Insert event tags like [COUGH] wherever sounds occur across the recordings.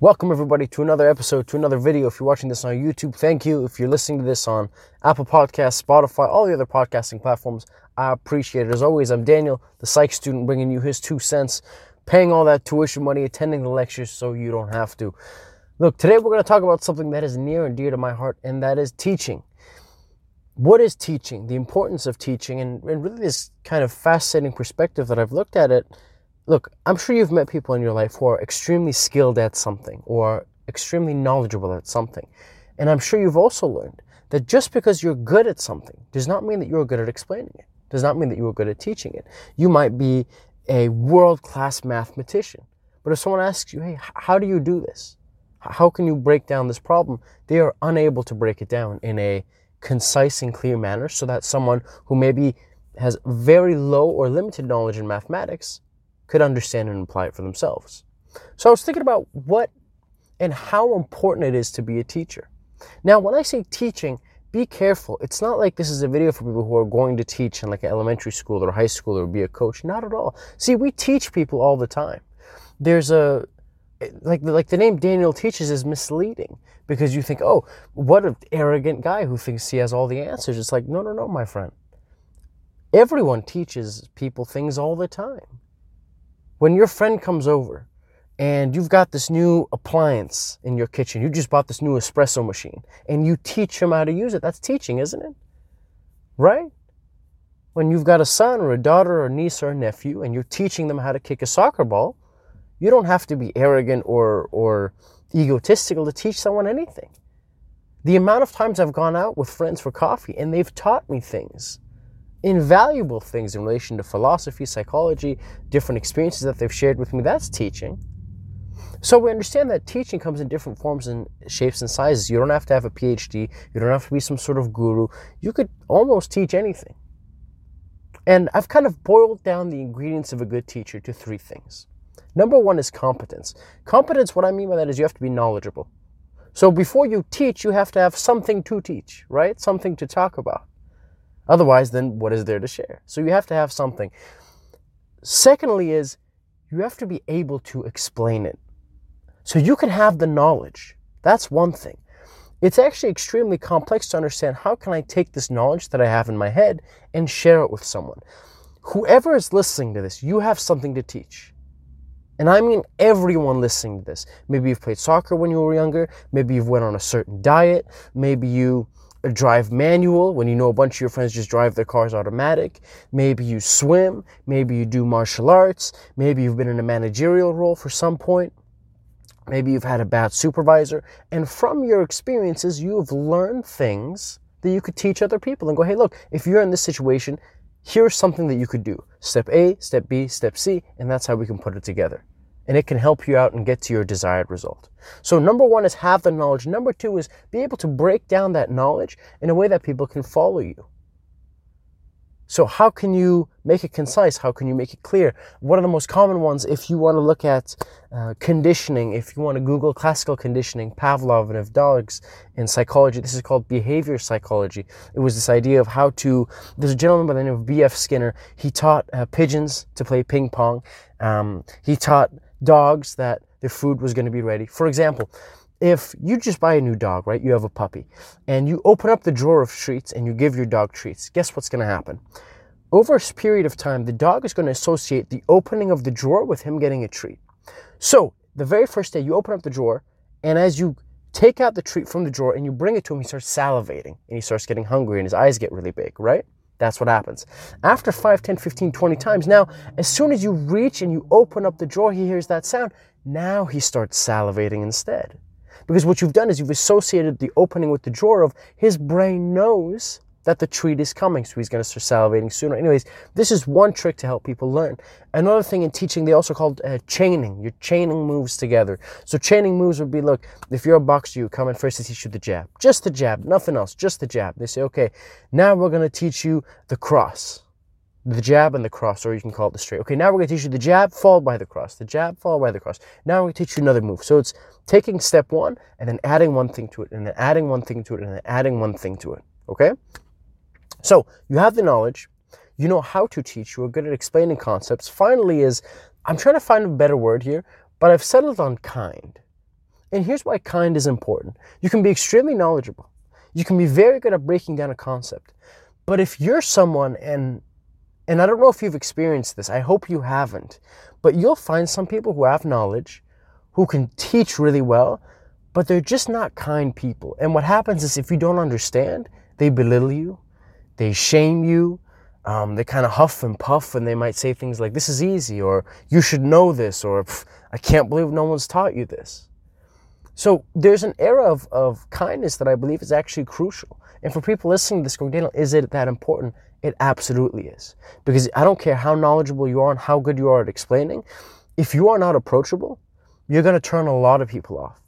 Welcome, everybody, to another episode, to another video. If you're watching this on YouTube, thank you. If you're listening to this on Apple Podcasts, Spotify, all the other podcasting platforms, I appreciate it. As always, I'm Daniel, the psych student, bringing you his two cents, paying all that tuition money, attending the lectures so you don't have to. Look, today we're going to talk about something that is near and dear to my heart, and that is teaching. What is teaching? The importance of teaching, and, and really this kind of fascinating perspective that I've looked at it look, I'm sure you've met people in your life who are extremely skilled at something or extremely knowledgeable at something. And I'm sure you've also learned that just because you're good at something does not mean that you're good at explaining it, does not mean that you are good at teaching it. You might be a world class mathematician, but if someone asks you, hey, how do you do this? How can you break down this problem? They are unable to break it down in a concise and clear manner so that someone who maybe has very low or limited knowledge in mathematics could understand and apply it for themselves. So I was thinking about what and how important it is to be a teacher. Now, when I say teaching, be careful. It's not like this is a video for people who are going to teach in like an elementary school or high school or be a coach. Not at all. See, we teach people all the time. There's a like like the name Daniel teaches is misleading because you think, oh, what an arrogant guy who thinks he has all the answers. It's like, no, no, no, my friend. Everyone teaches people things all the time when your friend comes over and you've got this new appliance in your kitchen, you just bought this new espresso machine, and you teach him how to use it, that's teaching, isn't it? Right? When you've got a son or a daughter or a niece or a nephew, and you're teaching them how to kick a soccer ball, you don't have to be arrogant or, or egotistical to teach someone anything. The amount of times I've gone out with friends for coffee and they've taught me things invaluable things in relation to philosophy, psychology, different experiences that they've shared with me. That's teaching. So we understand that teaching comes in different forms and shapes and sizes. You don't have to have a PhD, you don't have to be some sort of guru. You could almost teach anything. And I've kind of boiled down the ingredients of a good teacher to three things. Number one is competence. Competence, what I mean by that is you have to be knowledgeable. So before you teach, you have to have something to teach, right? Something to talk about. Otherwise, then what is there to share? So you have to have something. Secondly, is you have to be able to explain it. So you can have the knowledge. That's one thing. It's actually extremely complex to understand how can I take this knowledge that I have in my head and share it with someone. Whoever is listening to this, you have something to teach. And I mean everyone listening to this. Maybe you've played soccer when you were younger, maybe you've went on a certain diet, maybe you drive manual when you know a bunch of your friends just drive their cars automatic. Maybe you swim. Maybe you do martial arts. Maybe you've been in a managerial role for some point. Maybe you've had a bad supervisor. And from your experiences, you have learned things that you could teach other people and go, hey, look, if you're in this situation, here's something that you could do. Step A, step B, step C, and that's how we can put it together and it can help you out and get to your desired result. So, number one is have the knowledge. Number two is be able to break down that knowledge in a way that people can follow you. So, how can you make it concise? How can you make it clear? One of the most common ones if you want to look at uh, conditioning? If you want to Google classical conditioning, Pavlov and of dogs in psychology, this is called behavior psychology. It was this idea of how to. There's a gentleman by the name of B.F. Skinner. He taught uh, pigeons to play ping pong. Um, he taught dogs that their food was going to be ready. For example, if you just buy a new dog, right? You have a puppy, and you open up the drawer of treats and you give your dog treats. Guess what's going to happen? Over a period of time, the dog is going to associate the opening of the drawer with him getting a treat. So, the very first day, you open up the drawer, and as you take out the treat from the drawer and you bring it to him, he starts salivating and he starts getting hungry and his eyes get really big, right? That's what happens. After 5, 10, 15, 20 times, now, as soon as you reach and you open up the drawer, he hears that sound. Now he starts salivating instead. Because what you've done is you've associated the opening with the drawer of his brain knows that the treat is coming, so he's going to start salivating sooner. Anyways, this is one trick to help people learn. Another thing in teaching, they also called uh, chaining. You're chaining moves together. So chaining moves would be, look, if you're a boxer, you come in first to teach you the jab, just the jab, nothing else, just the jab. They say, okay, now we're going to teach you the cross the jab and the cross, or you can call it the straight. Okay, now we're going to teach you the jab followed by the cross, the jab followed by the cross. Now we're going to teach you another move. So it's taking step one and then adding one thing to it, and then adding one thing to it, and then adding one thing to it. Okay? So you have the knowledge, you know how to teach, you are good at explaining concepts. Finally, is I'm trying to find a better word here, but I've settled on kind. And here's why kind is important. You can be extremely knowledgeable. You can be very good at breaking down a concept. But if you're someone and and I don't know if you've experienced this. I hope you haven't. But you'll find some people who have knowledge, who can teach really well, but they're just not kind people. And what happens is if you don't understand, they belittle you, they shame you, um, they kind of huff and puff, and they might say things like, This is easy, or You should know this, or I can't believe no one's taught you this. So there's an era of, of kindness that I believe is actually crucial. And for people listening to this going, Daniel, is it that important? It absolutely is. Because I don't care how knowledgeable you are and how good you are at explaining, if you are not approachable, you're going to turn a lot of people off.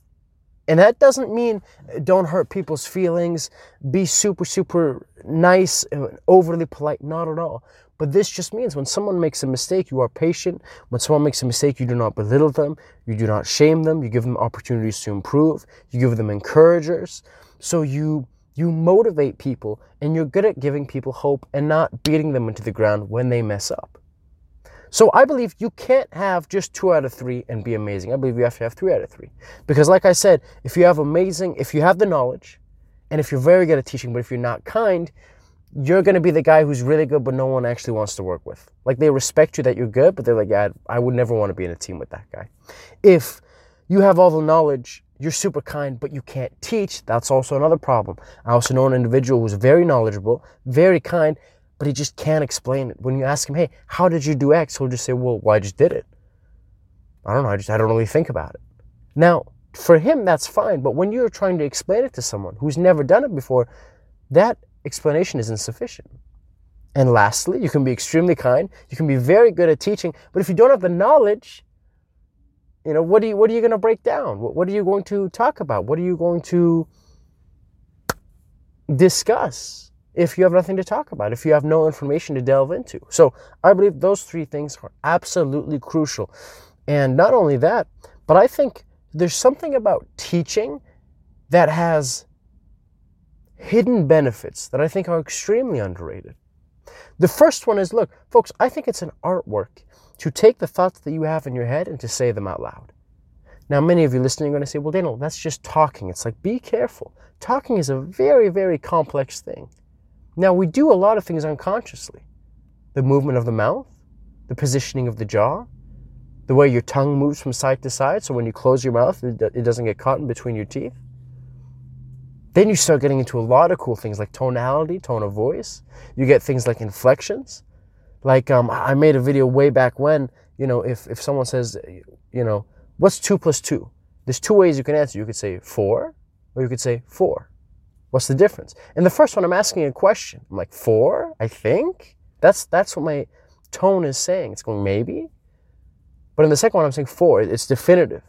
And that doesn't mean uh, don't hurt people's feelings, be super, super nice, overly polite, not at all. But this just means when someone makes a mistake, you are patient. When someone makes a mistake, you do not belittle them. You do not shame them. You give them opportunities to improve. You give them encouragers. So you, you motivate people and you're good at giving people hope and not beating them into the ground when they mess up. So I believe you can't have just two out of three and be amazing. I believe you have to have three out of three. Because like I said, if you have amazing, if you have the knowledge, and if you're very good at teaching, but if you're not kind, you're going to be the guy who's really good, but no one actually wants to work with. Like they respect you that you're good, but they're like, yeah, I would never want to be in a team with that guy. If you have all the knowledge, you're super kind, but you can't teach, that's also another problem. I also know an individual who's very knowledgeable, very kind, but he just can't explain it. When you ask him, hey, how did you do X? He'll just say, well, well I just did it. I don't know. I just, I don't really think about it. Now, for him, that's fine. But when you're trying to explain it to someone who's never done it before, that explanation is insufficient. And lastly, you can be extremely kind. You can be very good at teaching. But if you don't have the knowledge, you know, what, are you, what are you going to break down? What, what are you going to talk about? What are you going to discuss if you have nothing to talk about, if you have no information to delve into? So I believe those three things are absolutely crucial. And not only that, but I think there's something about teaching that has hidden benefits that I think are extremely underrated. The first one is look, folks, I think it's an artwork to take the thoughts that you have in your head and to say them out loud. Now, many of you listening are going to say, well, Daniel, that's just talking. It's like, be careful. Talking is a very, very complex thing. Now, we do a lot of things unconsciously the movement of the mouth, the positioning of the jaw, the way your tongue moves from side to side. So when you close your mouth, it doesn't get caught in between your teeth. Then you start getting into a lot of cool things like tonality, tone of voice. You get things like inflections. Like um, I made a video way back when, you know, if, if someone says, you know, what's two plus two? There's two ways you can answer. You could say four, or you could say four. What's the difference? In the first one, I'm asking a question. I'm like, four? I think? That's that's what my tone is saying. It's going maybe. But in the second one, I'm saying four. It's definitive.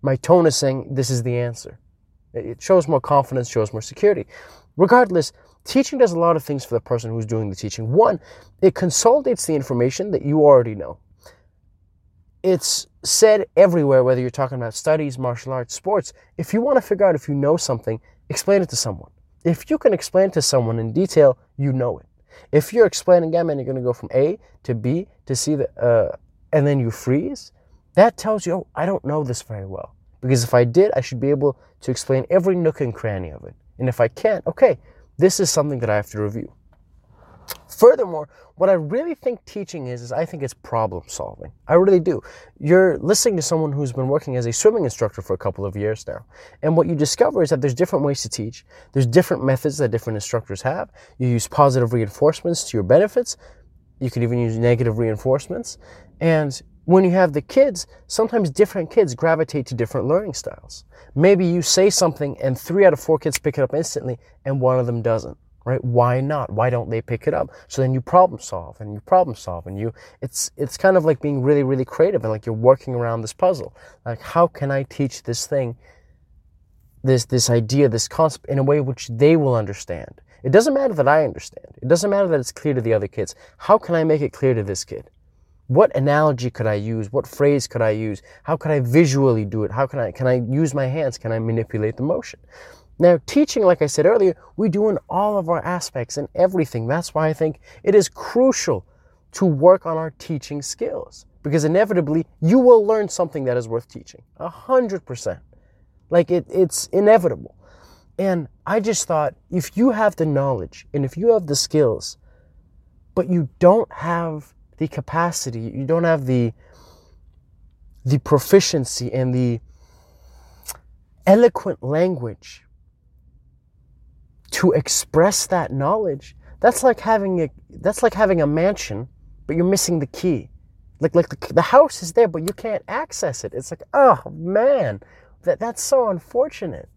My tone is saying this is the answer. It shows more confidence, shows more security. Regardless, teaching does a lot of things for the person who's doing the teaching. One, it consolidates the information that you already know. It's said everywhere, whether you're talking about studies, martial arts, sports. If you want to figure out if you know something, explain it to someone. If you can explain to someone in detail, you know it. If you're explaining them and you're going to go from A to B to C, the, uh, and then you freeze, that tells you, oh, I don't know this very well. Because if I did, I should be able to explain every nook and cranny of it. And if I can't, okay, this is something that I have to review. Furthermore, what I really think teaching is, is I think it's problem solving. I really do. You're listening to someone who's been working as a swimming instructor for a couple of years now. And what you discover is that there's different ways to teach. There's different methods that different instructors have. You use positive reinforcements to your benefits. You can even use negative reinforcements. And when you have the kids, sometimes different kids gravitate to different learning styles. Maybe you say something and three out of four kids pick it up instantly and one of them doesn't, right? Why not? Why don't they pick it up? So then you problem solve and you problem solve and you, it's, it's kind of like being really, really creative and like you're working around this puzzle. Like, how can I teach this thing, this, this idea, this concept in a way which they will understand? It doesn't matter that I understand. It doesn't matter that it's clear to the other kids. How can I make it clear to this kid? what analogy could I use? What phrase could I use? How could I visually do it? How can I can I use my hands? Can I manipulate the motion? Now, teaching, like I said earlier, we do in all of our aspects and everything. That's why I think it is crucial to work on our teaching skills because inevitably you will learn something that is worth teaching. A hundred percent. Like it, it's inevitable. And I just thought if you have the knowledge and if you have the skills, but you don't have the capacity, you don't have the the proficiency and the eloquent language to express that knowledge, that's like having a that's like having a mansion, but you're missing the key. Like like the, the house is there, but you can't access it. It's like, oh man, that that's so unfortunate.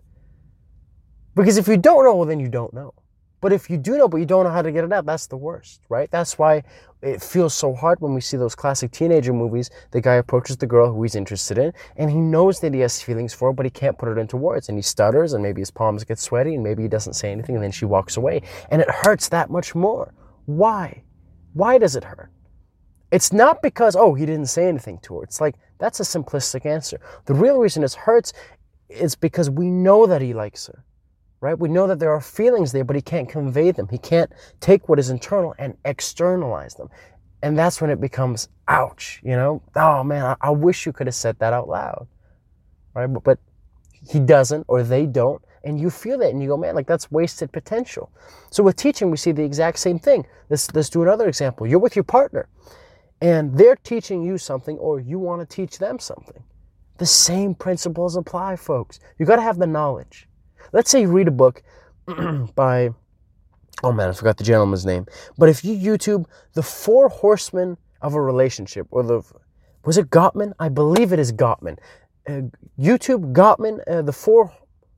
Because if you don't know, well, then you don't know. But if you do know, but you don't know how to get it out, that's the worst, right? That's why it feels so hard when we see those classic teenager movies. The guy approaches the girl who he's interested in, and he knows that he has feelings for her, but he can't put it into words. And he stutters, and maybe his palms get sweaty, and maybe he doesn't say anything, and then she walks away. And it hurts that much more. Why? Why does it hurt? It's not because, oh, he didn't say anything to her. It's like, that's a simplistic answer. The real reason it hurts is because we know that he likes her right? We know that there are feelings there, but he can't convey them. He can't take what is internal and externalize them. And that's when it becomes, ouch, you know? Oh man, I, I wish you could have said that out loud, right? But, but he doesn't or they don't. And you feel that and you go, man, like that's wasted potential. So with teaching, we see the exact same thing. Let's, let's do another example. You're with your partner and they're teaching you something or you want to teach them something. The same principles apply, folks. You got to have the knowledge. Let's say you read a book [CLEARS THROAT] by, oh man, I forgot the gentleman's name. But if you YouTube the four horsemen of a relationship, or the, was it Gottman? I believe it is Gottman. Uh, YouTube Gottman, uh, the four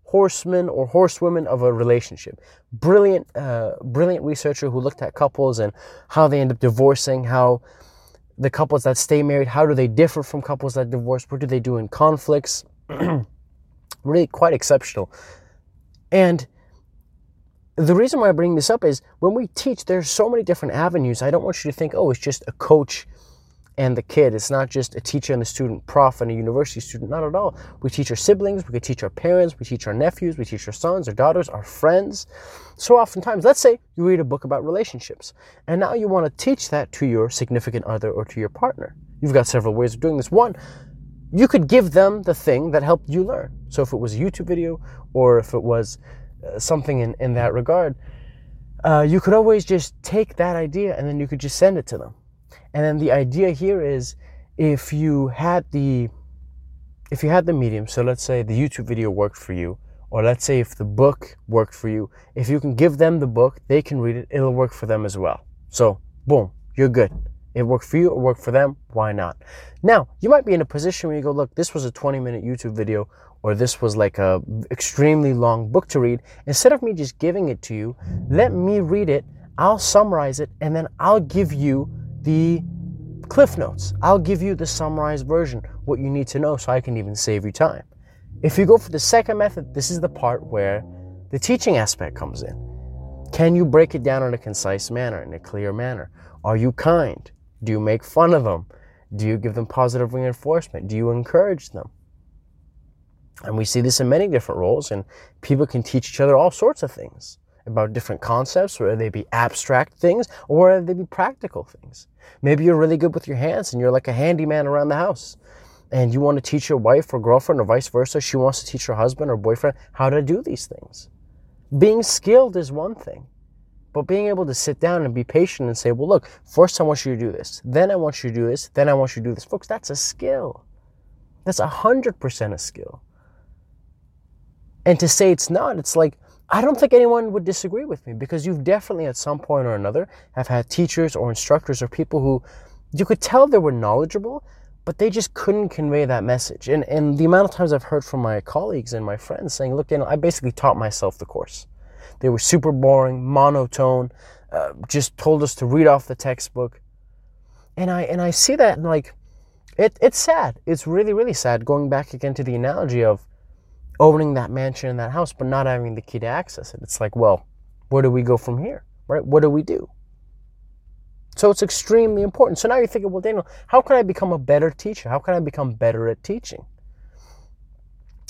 horsemen or horsewomen of a relationship. Brilliant, uh, brilliant researcher who looked at couples and how they end up divorcing, how the couples that stay married, how do they differ from couples that divorce? What do they do in conflicts? [CLEARS THROAT] really quite exceptional. And the reason why I bring this up is when we teach, there's so many different avenues. I don't want you to think, oh, it's just a coach and the kid. It's not just a teacher and a student, prof and a university student. Not at all. We teach our siblings, we could teach our parents, we teach our nephews, we teach our sons, our daughters, our friends. So oftentimes, let's say you read a book about relationships, and now you want to teach that to your significant other or to your partner. You've got several ways of doing this. One, you could give them the thing that helped you learn. So if it was a YouTube video or if it was uh, something in, in that regard, uh, you could always just take that idea and then you could just send it to them. And then the idea here is if you had the if you had the medium, so let's say the YouTube video worked for you, or let's say if the book worked for you, if you can give them the book, they can read it, it'll work for them as well. So boom, you're good. It worked for you, it worked for them, why not? Now, you might be in a position where you go, look, this was a 20 minute YouTube video, or this was like a extremely long book to read. Instead of me just giving it to you, let me read it, I'll summarize it, and then I'll give you the cliff notes. I'll give you the summarized version, what you need to know, so I can even save you time. If you go for the second method, this is the part where the teaching aspect comes in. Can you break it down in a concise manner, in a clear manner? Are you kind? Do you make fun of them? Do you give them positive reinforcement? Do you encourage them? And we see this in many different roles, and people can teach each other all sorts of things about different concepts, whether they be abstract things or whether they be practical things. Maybe you're really good with your hands and you're like a handyman around the house, and you want to teach your wife or girlfriend or vice versa. She wants to teach her husband or boyfriend how to do these things. Being skilled is one thing, but being able to sit down and be patient and say, well, look, first I want you to do this, then I want you to do this, then I want you to do this. Folks, that's a skill. That's 100% a skill. And to say it's not, it's like, I don't think anyone would disagree with me because you've definitely at some point or another have had teachers or instructors or people who you could tell they were knowledgeable, but they just couldn't convey that message. And, and the amount of times I've heard from my colleagues and my friends saying, look, Daniel, I basically taught myself the course. They were super boring, monotone, uh, just told us to read off the textbook. And I and I see that and like it it's sad. It's really really sad going back again to the analogy of owning that mansion and that house but not having the key to access it. It's like, well, where do we go from here? Right? What do we do? So it's extremely important. So now you're thinking, well, Daniel, how can I become a better teacher? How can I become better at teaching?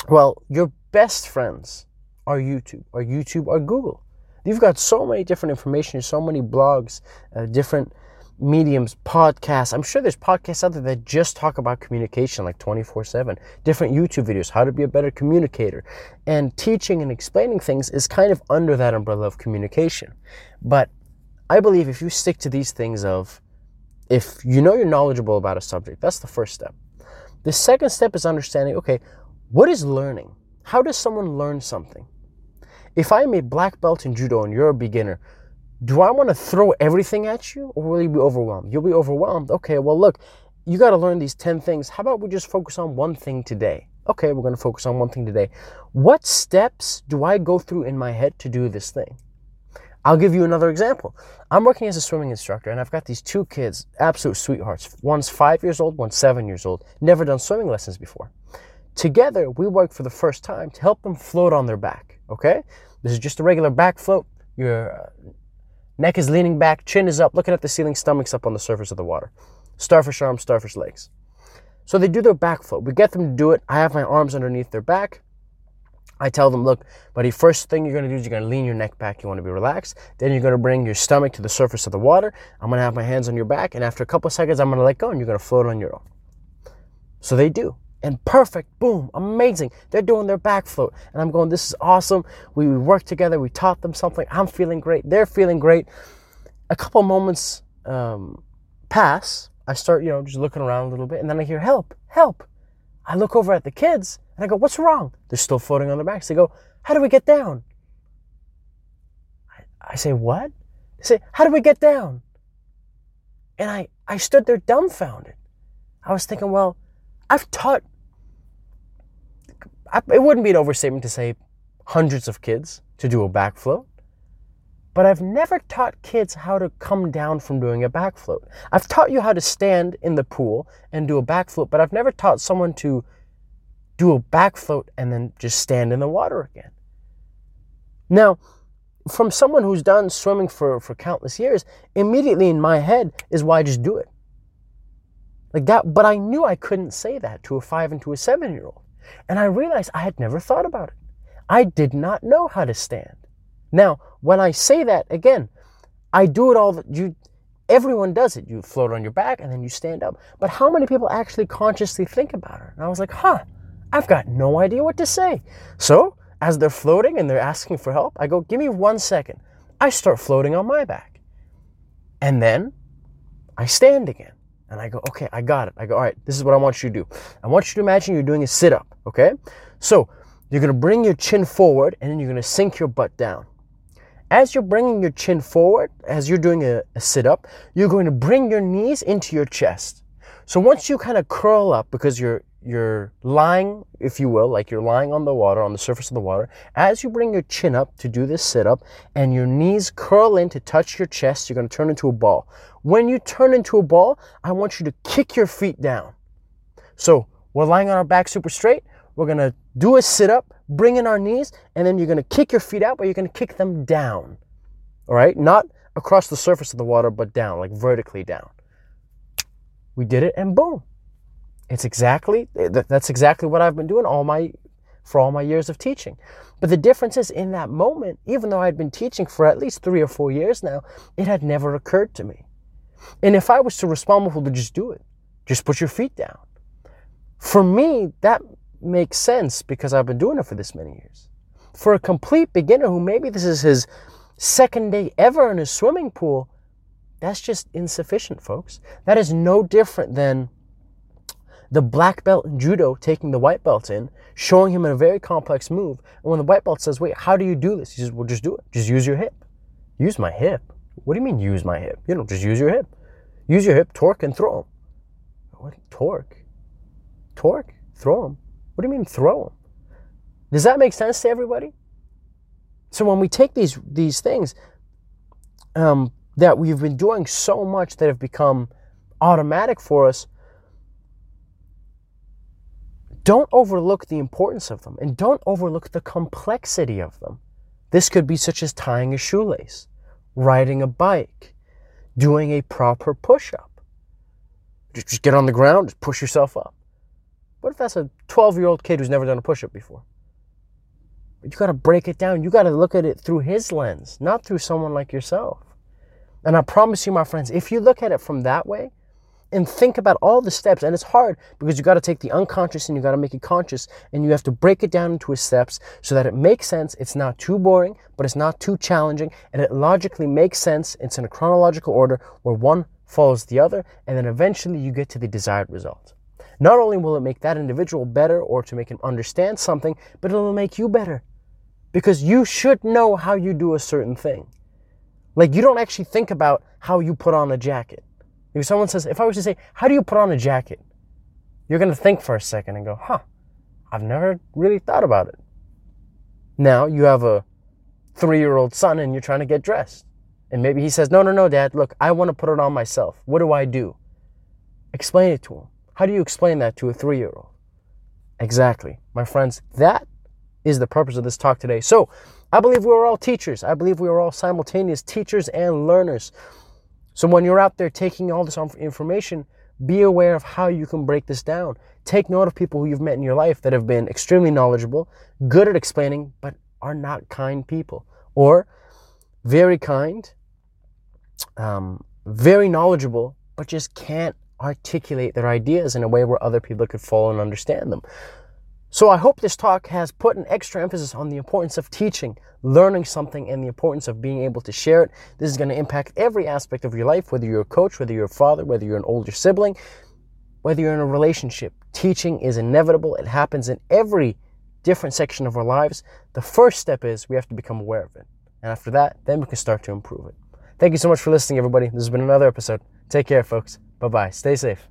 Well, your best friends or YouTube, or YouTube, or Google. You've got so many different information, so many blogs, uh, different mediums, podcasts. I'm sure there's podcasts out there that just talk about communication like 24 7. Different YouTube videos, how to be a better communicator. And teaching and explaining things is kind of under that umbrella of communication. But I believe if you stick to these things of, if you know you're knowledgeable about a subject, that's the first step. The second step is understanding, okay, what is learning? How does someone learn something? If I'm a black belt in judo and you're a beginner, do I want to throw everything at you or will you be overwhelmed? You'll be overwhelmed. Okay, well, look, you got to learn these 10 things. How about we just focus on one thing today? Okay, we're going to focus on one thing today. What steps do I go through in my head to do this thing? I'll give you another example. I'm working as a swimming instructor and I've got these two kids, absolute sweethearts. One's five years old, one's seven years old, never done swimming lessons before. Together, we work for the first time to help them float on their back, okay? This is just a regular back float. Your uh, Neck is leaning back, chin is up, looking at the ceiling, stomach's up on the surface of the water. Starfish arms, starfish legs. So they do their back float. We get them to do it. I have my arms underneath their back. I tell them, look, buddy, first thing you're gonna do is you're gonna lean your neck back. You wanna be relaxed. Then you're gonna bring your stomach to the surface of the water. I'm gonna have my hands on your back. And after a couple seconds, I'm gonna let go and you're gonna float on your own. So they do and perfect, boom, amazing. They're doing their back float. And I'm going, this is awesome. We, worked together, we taught them something. I'm feeling great, they're feeling great. A couple moments um, pass. I start, you know, just looking around a little bit, and then I hear, help, help. I look over at the kids and I go, what's wrong? They're still floating on their backs. They go, how do we get down? I, I say, what? They say, how do we get down? And I, I stood there dumbfounded. I was thinking, well, I've taught, it wouldn't be an overstatement to say hundreds of kids to do a back float, but I've never taught kids how to come down from doing a back float. I've taught you how to stand in the pool and do a back float, but I've never taught someone to do a back float and then just stand in the water again. Now, from someone who's done swimming for, for countless years, immediately in my head is why just do it. Like that, but I knew I couldn't say that to a five and to a seven year old. And I realized I had never thought about it. I did not know how to stand. Now, when I say that again, I do it all the, you everyone does it. You float on your back and then you stand up. But how many people actually consciously think about it? And I was like, huh, I've got no idea what to say. So, as they're floating and they're asking for help, I go, give me one second. I start floating on my back. And then I stand again. And I go, okay, I got it. I go, all right, this is what I want you to do. I want you to imagine you're doing a sit up, okay? So you're gonna bring your chin forward and then you're gonna sink your butt down. As you're bringing your chin forward, as you're doing a, a sit up, you're going to bring your knees into your chest. So once you kind of curl up because you're you're lying, if you will, like you're lying on the water, on the surface of the water, as you bring your chin up to do this sit up and your knees curl in to touch your chest, you're going to turn into a ball. When you turn into a ball, I want you to kick your feet down. So we're lying on our back super straight. We're going to do a sit up, bring in our knees, and then you're going to kick your feet out, but you're going to kick them down. All right? Not across the surface of the water, but down, like vertically down. We did it, and boom. It's exactly, that's exactly what I've been doing all my, for all my years of teaching. But the difference is in that moment, even though I'd been teaching for at least three or four years now, it had never occurred to me. And if I was to respond with, to just do it, just put your feet down. For me, that makes sense because I've been doing it for this many years. For a complete beginner who maybe this is his second day ever in a swimming pool, that's just insufficient, folks. That is no different than the black belt in judo taking the white belt in, showing him a very complex move. And when the white belt says, Wait, how do you do this? He says, Well, just do it. Just use your hip. Use my hip. What do you mean use my hip? You know, just use your hip. Use your hip, torque, and throw them. What? Torque? Torque? Throw them? What do you mean throw them? Does that make sense to everybody? So when we take these these things um, that we've been doing so much that have become automatic for us, don't overlook the importance of them and don't overlook the complexity of them. This could be such as tying a shoelace, riding a bike, doing a proper push up. Just get on the ground, just push yourself up. What if that's a 12 year old kid who's never done a push up before? But you got to break it down. You got to look at it through his lens, not through someone like yourself. And I promise you, my friends, if you look at it from that way and think about all the steps, and it's hard because you got to take the unconscious and you got to make it conscious, and you have to break it down into steps so that it makes sense. It's not too boring, but it's not too challenging, and it logically makes sense. It's in a chronological order where one follows the other, and then eventually you get to the desired result. Not only will it make that individual better or to make him understand something, but it'll make you better because you should know how you do a certain thing. Like you don't actually think about how you put on a jacket. If someone says, if I was to say, how do you put on a jacket? You're going to think for a second and go, huh, I've never really thought about it. Now you have a three year old son and you're trying to get dressed. And maybe he says, no, no, no, dad, look, I want to put it on myself. What do I do? Explain it to him. How do you explain that to a three year old? Exactly. My friends, that is the purpose of this talk today. So, I believe we are all teachers. I believe we are all simultaneous teachers and learners. So, when you're out there taking all this information, be aware of how you can break this down. Take note of people who you've met in your life that have been extremely knowledgeable, good at explaining, but are not kind people. Or very kind, um, very knowledgeable, but just can't articulate their ideas in a way where other people could follow and understand them. So I hope this talk has put an extra emphasis on the importance of teaching, learning something, and the importance of being able to share it. This is going to impact every aspect of your life, whether you're a coach, whether you're a father, whether you're an older sibling, whether you're in a relationship. Teaching is inevitable. It happens in every different section of our lives. The first step is we have to become aware of it. And after that, then we can start to improve it. Thank you so much for listening, everybody. This has been another episode. Take care, folks. Bye bye. Stay safe.